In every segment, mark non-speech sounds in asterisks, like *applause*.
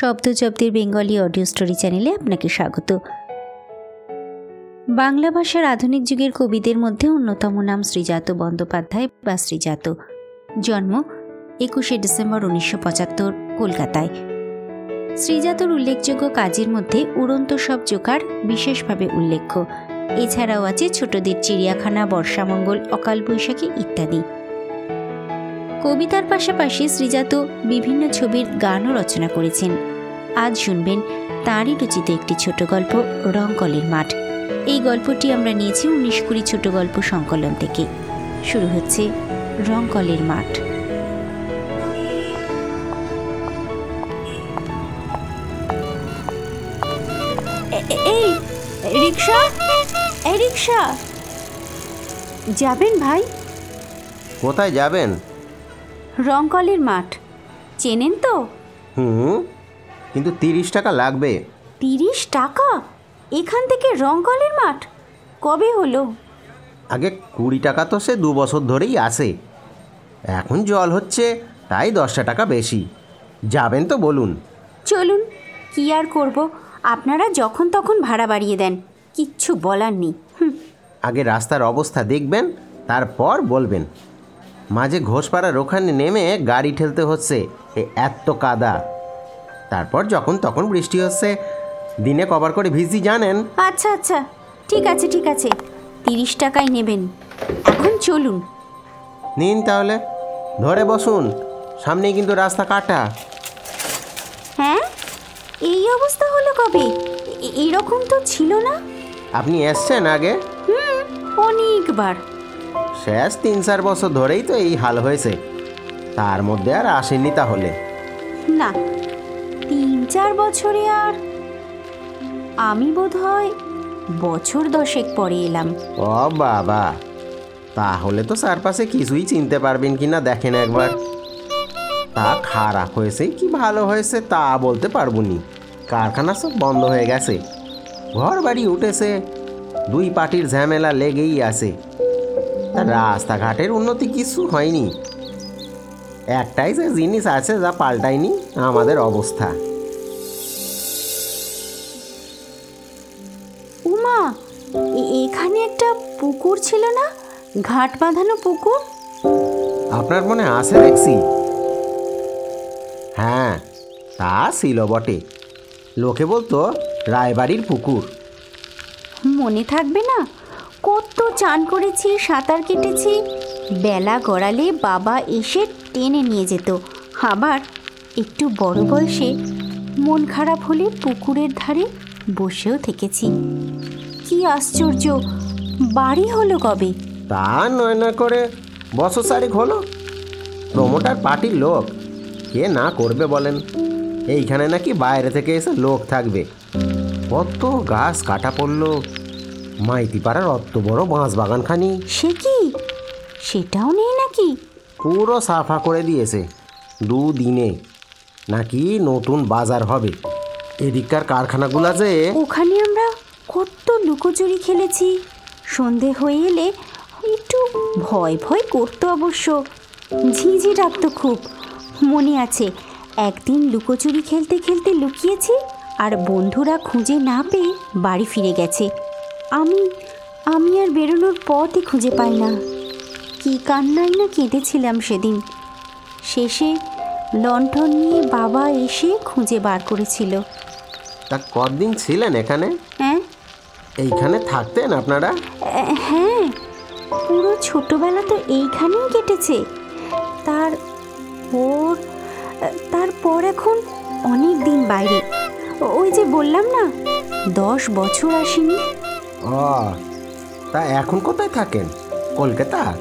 শব্দজব্দের Bengali audio story চ্যানেলে আপনাকে স্বাগত। বাংলা ভাষার আধুনিক যুগের কবিদের মধ্যে অন্যতম নাম শ্রীজাত বন্দ্যোপাধ্যায় বা শ্রীজাত জন্ম একুশে ডিসেম্বর উনিশশো পঁচাত্তর, কলকাতায়। শ্রীজাতর উল্লেখযোগ্য কাজের মধ্যে উড়ন্ত সব জোকার বিশেষভাবে উল্লেখ্য। এছাড়াও আছে ছোটদের চিড়িয়াখানা, বর্ষামঙ্গল, অকাল বৈশাখী ইত্যাদি। কবিতার পাশাপাশি শ্রীজাত বিভিন্ন ছবির গানও রচনা করেছেন। আজ শুনবেন তাঁরই রচিত একটি ছোট গল্প রংকলের মাঠ। এই গল্পটি আমরা নিয়েছি উনিশ কুড়ি ছোট গল্প সংকলন থেকে। শুরু হচ্ছে রংকলের মাঠ। এই রিক্সা এই রিক্সা যাবেন ভাই? কোথায় যাবেন? রংকলের মাঠ। চেনেন তো? হুম। কিন্তু তিরিশ টাকা লাগবে। তিরিশ টাকা? এখান থেকে রংকলের মাঠ? কবে হলো? আগে কুড়ি টাকা তো সে দু বছর ধরেই আসে এখন জল হচ্ছে তাই দশটা টাকা বেশি। যাবেন তো বলুন। চলুন কি আর করব? আপনারা যখন তখন ভাড়া বাড়িয়ে দেন কিচ্ছু বলার নেই। হুম, আগে রাস্তার অবস্থা দেখবেন তারপর বলবেন। মাঝে ঘোষপাড়ার ওখানে নেমে গাড়ি ঠেলতে হচ্ছে এ এত কাদা। তারপর যখন তখন বৃষ্টি হচ্ছে। দিনে কভার করে ভিজি জানেন? আচ্ছা আচ্ছা। ঠিক আছে ঠিক আছে। তিরিশ টাকাই নেবেন। এখন চলুন। নিন তাহলে। ধরে বসুন। সামনেই কিন্তু রাস্তা কাটা। হ্যাঁ? এই অবস্থা হলো কবে? এ- এরকম তো ছিল না। আপনি এসছেন আগে? হুম অনেকবার। শেষ তিন চার বছর ধরেই তো এই হাল হয়েছে। তার মধ্যে আর আসেনি তাহলে। না তিন চার বছরে আর আমি বোধ হয় বছর দশেক পরে এলাম। ও বাবা, তাহলে তো চারপাশে কিছুই চিনতে পারবেন কি না দেখেন একবার। তা খারাপ হয়েছে কি ভালো হয়েছে তা বলতে পারব নি কারখানা সব বন্ধ হয়ে গেছে। ঘর বাড়ি উঠেছে, দুই পার্টির ঝামেলা লেগেই আছে। রাস্তাঘাটের উন্নতি কিছু হয়নি। একটাই যে জিনিস আছে যা পাল্টায়নি আমাদের অবস্থা। উমা এখানে একটা পুকুর ছিল না? ঘাট বাঁধানো পুকুর? আপনার মনে আছে দেখছি হ্যাঁ তা ছিল বটে। লোকে বলতো রায়বাড়ির পুকুর। মনে থাকবে না? কত চান করেছি সাঁতার কেটেছি। বেলা গড়ালে বাবা এসে টেনে নিয়ে যেত। আবার একটু বড় বয়সে মন খারাপ হলে পুকুরের ধারে বসেও থেকেছি। কি আশ্চর্য! বাড়ি হলো কবে? তা নয় না করে। বছর চারেক হলো প্রমোটার পার্টির লোক। কে না করবে বলেন? এইখানে নাকি বাইরে থেকে এসে লোক থাকবে। কত গাছ কাটা পড়ল। মাইতি পাড়ার অত বড় বাঁশ বাগানখানি। সে কি? সেটাও নেই নাকি? পুরো সাফা করে দিয়েছে। দুদিনে নাকি নতুন বাজার হবে? এদিককার কারখানাগুলা যে ওখানে আমরা কত লুকোচুরি খেলেছি। সন্ধে হয়ে এলে একটু ভয় ভয় করতো অবশ্য। ঝিঝি ডাকতো খুব। মনে আছে, একদিন লুকোচুরি খেলতে খেলতে লুকিয়েছি আর বন্ধুরা খুঁজে না পেয়ে বাড়ি ফিরে গেছে। আমি আমি আর বেরোনোর পথই খুঁজে পাই না। কি কান্নাই না কেঁদেছিলাম সেদিন। শেষে লণ্ঠন নিয়ে বাবা এসে খুঁজে বার করেছিল। তা কদিন ছিলেন এখানে? হ্যাঁ? এইখানে থাকতেন আপনারা? হ্যাঁ। পুরো ছোটবেলা তো এইখানেই কেটেছে। তার ওর তারপর এখন অনেক দিন বাইরে। ওই যে বললাম না দশ বছর আসেনি। ও তা এখন কোথায় থাকেন? কলকাতা?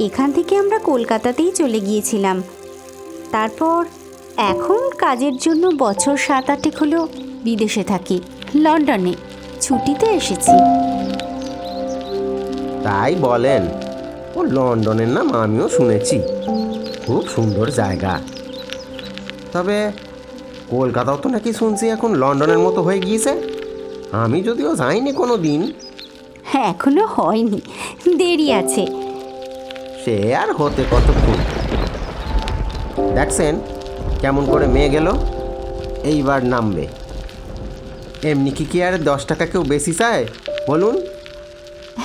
এখান থেকে আমরা কলকাতাতেই চলে গিয়েছিলাম। তারপর এখন কাজের জন্য বছর সাত আটেক হলো বিদেশে থাকি লন্ডনে। ছুটিতে এসেছি। তাই বলেন। ও লন্ডনের নাম আমিও শুনেছি। খুব সুন্দর জায়গা। তবে কলকাতাও তো নাকি শুনছি এখন লন্ডনের মতো হয়ে গিয়েছে। আমি যদিও যাইনি কোনো দিন হ্যাঁ এখনও হয়নি। দেরি আছে। সে আর হতে কতক্ষণ? দেখছেন কেমন করে মেয়ে গেল? এইবার নামবে। এমনি কি কি আর দশ টাকা কেউ বেশি চায়? বলুন।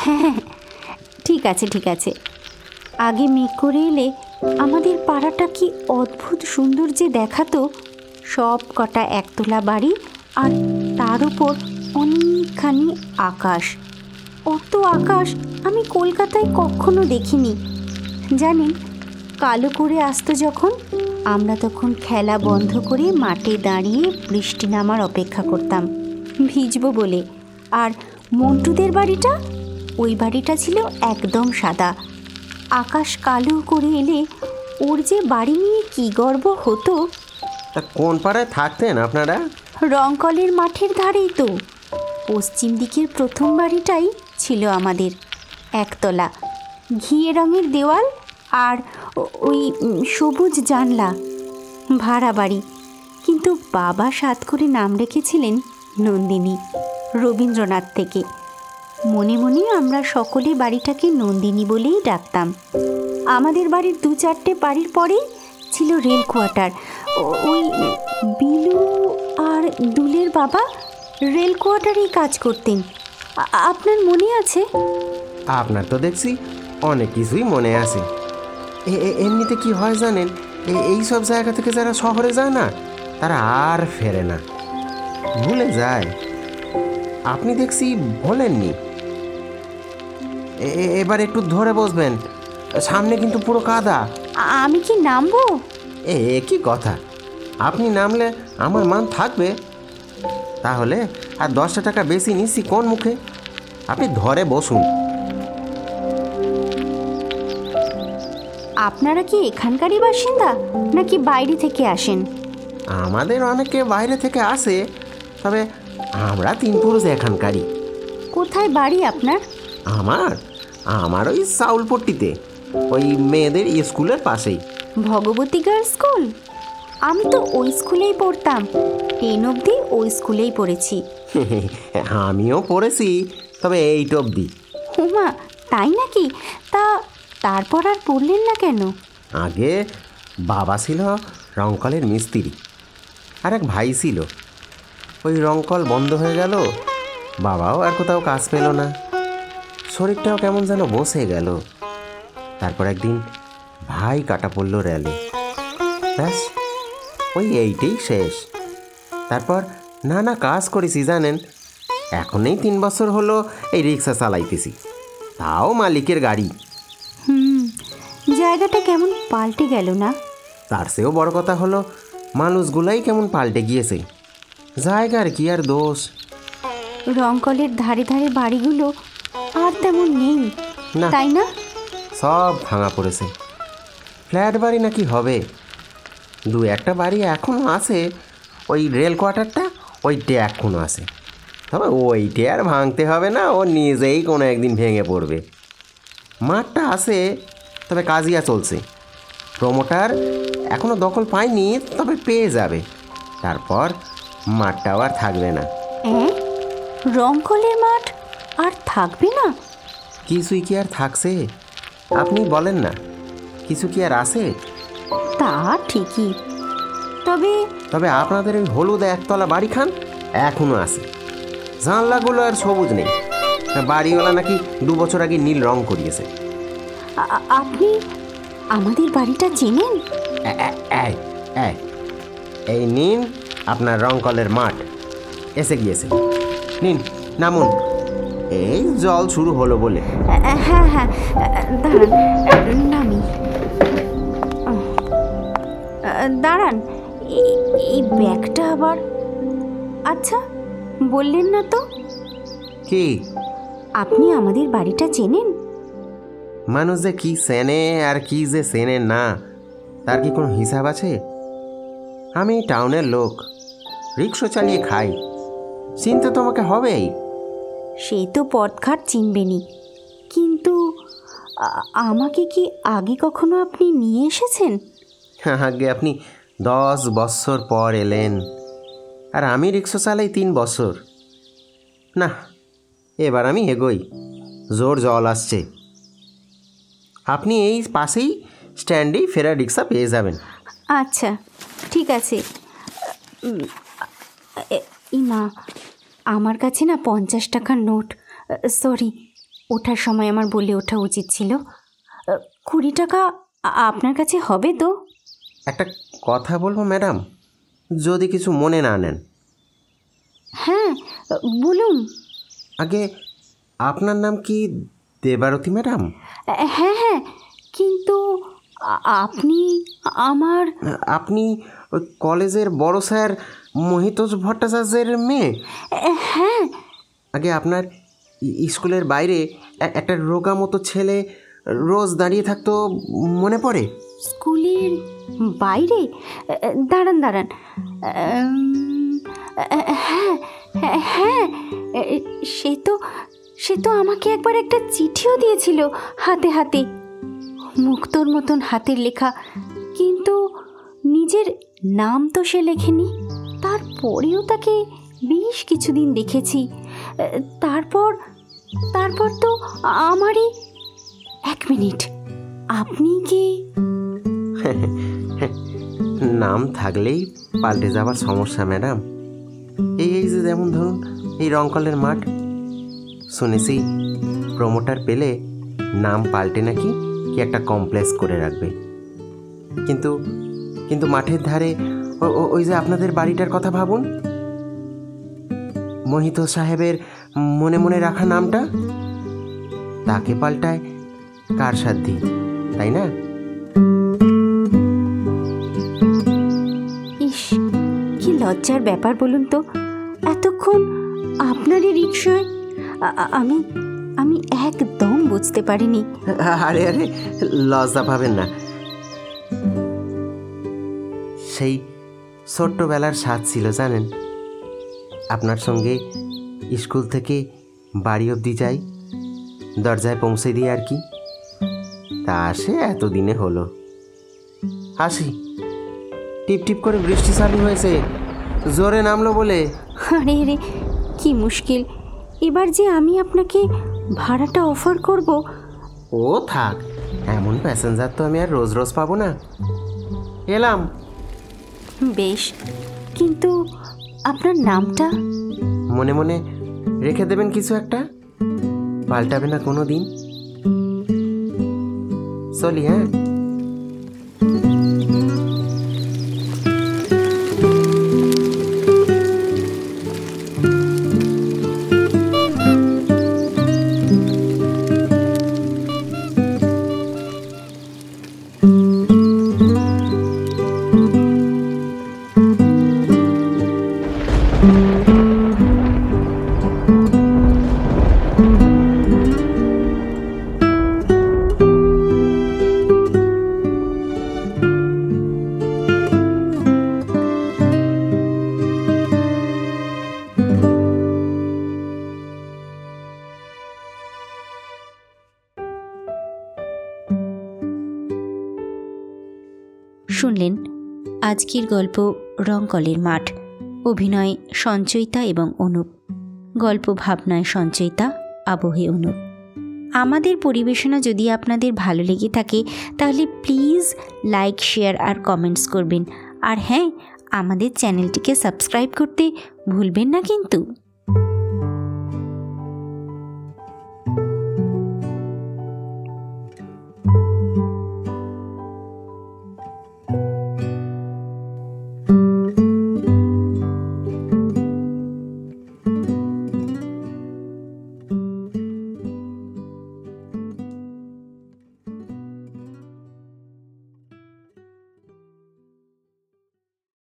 *laughs* ঠিক আছে ঠিক আছে। আগে মেঘ করে এলে আমাদের পাড়াটা কি অদ্ভুত সুন্দর যে দেখাতো। সব কটা একতলা বাড়ি আর তার উপর অনেকখানি আকাশ। অত আকাশ আমি কলকাতায় কখনো দেখিনি। জানেন কালো করে আসতো যখন আমরা তখন খেলা বন্ধ করে মাঠে দাঁড়িয়ে বৃষ্টি নামার অপেক্ষা করতাম। ভিজবো বলে। আর মন্টুদের বাড়িটা? ওই বাড়িটা ছিল একদম সাদা। আকাশ কালো করে এলে ওর যে বাড়ি নিয়ে কি গর্ব হতো। তা কোন পাড়ায় থাকতেন আপনারা? রংকলের মাঠের ধারেই তো। পশ্চিম দিকের প্রথম বাড়িটাই ছিল আমাদের। একতলা। ঘিয়ে রঙের দেওয়াল আর ওই সবুজ জানলা। ভাড়া বাড়ি। কিন্তু বাবা সাত করে নাম রেখেছিলেন নন্দিনী, রবীন্দ্রনাথ থেকে। মনে মনে আমরা সকলে বাড়িটাকে নন্দিনী বলেই ডাকতাম। আমাদের বাড়ির দু চারটে বাড়ির পরেই ছিল রেল কোয়ার্টার। ওই বিলু আর দুলের বাবা রেল কোয়ার্টারেই কাজ করতেন। আপনার মনে আছে? আপনার তো দেখছি অনেক কিছুই মনে আছে। এমনিতে কি হয় জানেন? এই সব জায়গা থেকে যারা শহরে যায় না তারা আর ফেরে না। ভুলে যায়। আপনি দেখছি ভোলেননি এ- এ- এবার একটু ধরে বসবেন। সামনে কিন্তু পুরো কাদা। আমি কি নামবো? এ এ কি কথা? আপনি নামলে আমার মান থাকবে। তাহলে আর দশটা টাকা বেশি নিচ্ছি কোন মুখে? আপনি ধরে বসুন। আপনারা কি এখানকারই বাসিন্দা নাকি বাইরে থেকে আসেন? আমাদের অনেকে বাইরে থেকে আসে তবে আমরা তিন পুরুষ এখানকারই। কোথায় বাড়ি আপনার? আমার? আমার ওই সাউলপট্টিতে ওই মেয়েদের স্কুলের পাশেই। Bhagabati girls school? আমি তো ওই স্কুলেই পড়তাম টেন অবধি ওই স্কুলেই পড়েছি। *laughs* আমিও পড়েছি তবে এইট অবধি। হুমা তাই নাকি? তা তারপর আর পড়লেন না কেন? আগে বাবা ছিল রংকলের মিস্ত্রি, আর এক ভাই ছিল। ওই রংকল বন্ধ হয়ে গেল, বাবাও আর কোথাও কাজ পেল না। শরীরটাও কেমন যেন বসে গেল। তারপর একদিন ভাই কাটা পড়ল রেলে ব্যাস, ওই এইটাই শেষ। তারপর না না কাজ করেছি, জানেন? এখনই তিন বছর হলো এই রিক্সা চালাইতেছি। তাও মালিকের গাড়ি। কেমন পাল্টে গেল না? তার চেয়েও বড় কথা হলো মানুষগুলাই কেমন পাল্টে গিয়েছে। জায়গার কি আর দোষ? রংকলের ধারে ধারে বাড়িগুলো আর তেমন নেই না। তাই না? সব ভাঙা পড়েছে। ফ্ল্যাট বাড়ি নাকি হবে? দু একটা বাড়ি এখনও আছে ওই রেল কোয়ার্টারটা ওইটা এখনও আছে। তবে ওইটে আর ভাঙতে হবে না ও নিজেই কোনো একদিন ভেঙে পড়বে। মাঠটা আছে তবে কাজিয়া চলছে। প্রমোটার এখনও দখল পায়নি তবে পেয়ে যাবে। তারপর মাঠটাও আর থাকবে না। রংকলের মাঠ আর থাকবে না? কিছুই কি আর থাকছে? আপনি বলেন না। কিছু কি আর আছে? তা ঠিকই। তবে তবে আপনাদের ওই হলুদ একতলা বাড়ি খান এখনও আছে। জানলাগুলো আর সবুজ নেই। বাড়িওয়ালা নাকি দু বছর আগে নীল রং করিয়েছে। আপনি আমাদের বাড়িটা চেনেন? এই, নিন আপনার রংকলের মাঠ। এসে গিয়েছে। নিন নামুন। এই জল শুরু হলো বলে। হ্যাঁ হ্যাঁ দাঁড়ান নামি। দাঁড়ান এই ব্যাগটা আবার? আচ্ছা বললেন না তো। কি? আপনি আমাদের বাড়িটা চেনেন? মানুষ যে কি সেনে আর কি যে সেনে না তার কি কোনো হিসাব আছে? আমি টাউনের লোক রিক্সা চালিয়ে খাই। চিনতে তোমাকে হবেই। সেই তো পথঘাট চিনবেনই। কিন্তু আ- আমাকে কি আগে কখনো আপনি নিয়ে এসেছেন? আগে আপনি দশ বছর পর এলেন আর আমি রিক্সো চালাই তিন বছর। না এবার আমি এগোই। জোর জল আসছে। আপনি এই পাশেই স্ট্যান্ডেই ফেরা রিক্সা পেয়ে যাবেন। আচ্ছা ঠিক আছে। ইমা আমার কাছে না পঞ্চাশ টাকার নোট সরি ওঠার সময় আমার বলে ওঠা উচিত ছিল। কুড়ি টাকা আপনার কাছে হবে তো? একটা কথা বলব ম্যাডাম? যদি কিছু মনে না নেন। হ্যাঁ বলুন। আগে আপনার নাম কি? দেবারতী ম্যাডাম? হ্যাঁ হ্যাঁ কিন্তু আপনি আমার আপনি ওই কলেজের বড় স্যার মহিতোষ ভট্টাচার্যের মেয়ে? হ্যাঁ। আগে আপনার স্কুলের বাইরে একটা রোগা মতো ছেলে রোজ দাঁড়িয়ে থাকতো মনে পড়ে? স্কুলের বাইরে? দাঁড়ান দাঁড়ান। হ্যাঁ হ্যাঁ হ্যাঁ সে তো সে তো আমাকে একবার একটা চিঠিও দিয়েছিল, হাতে হাতে। মুক্তোর মতন হাতের লেখা। কিন্তু নিজের নাম তো সে লেখেনি। তারপরেও তাকে বেশ কিছুদিন দেখেছি। তারপর তারপর তো আমারই এক মিনিট। আপনি কি *laughs* নাম থাকলেই পাল্টে যাবার সমস্যা, ম্যাডাম। এই এই যে যেমন ধরুন, এই রংকলের মাঠ। শুনেছি প্রমোটার পেলে নাম পাল্টে নাকি কি একটা কমপ্লেক্স করে রাখবে। কিন্তু কিন্তু মাঠের ধারে ওই যে আপনাদের বাড়িটার কথা ভাবুন। মোহিত সাহেবের মনে মনে রাখা নামটা? তাকে পাল্টায় কার সাধ্যি, তাই না? ইস, কি লজ্জার ব্যাপার বলুন তো। এতক্ষণ আপনারই রিক্সায় আমি আমি একদম বুঝতে পারিনি। আরে আরে লজ্জা পাবেন না। সেই ছোট্টবেলার স্বাদ ছিল জানেন? আপনার সঙ্গে স্কুল থেকে বাড়ি অবধি যাই দরজায় পৌঁছে দিই আর কি। তা সে এতদিনে হলো। আসি। টিপ টিপ করে বৃষ্টি চালু হয়েছে জোরে নামলো বলে। আরে রে কি মুশকিল। এবার যে আমি আপনাকে ভাড়াটা অফার করব ও থাক এমন প্যাসেঞ্জার তো আমি আর রোজ রোজ পাবো না। এলাম। বেশ কিন্তু আপনার নামটা? মনে মনে রেখে দেবেন কিছু একটা? পাল্টাবে না কোনো দিন? চলি হ্যাঁ? শুনলেন, আজকের গল্প রংকলের মাঠ, অভিনয় সঞ্চয়িতা এবং অনুপ। গল্প ভাবনায় সঞ্চয়িতা, আবহে অনুপ। আমাদের পরিবেশনা যদি আপনাদের ভালো লেগে থাকে, তাহলে প্লিজ লাইক, শেয়ার আর কমেন্টস করবেন। আর হ্যাঁ আমাদের চ্যানেলটিকে সাবস্ক্রাইব করতে ভুলবেন না কিন্তু।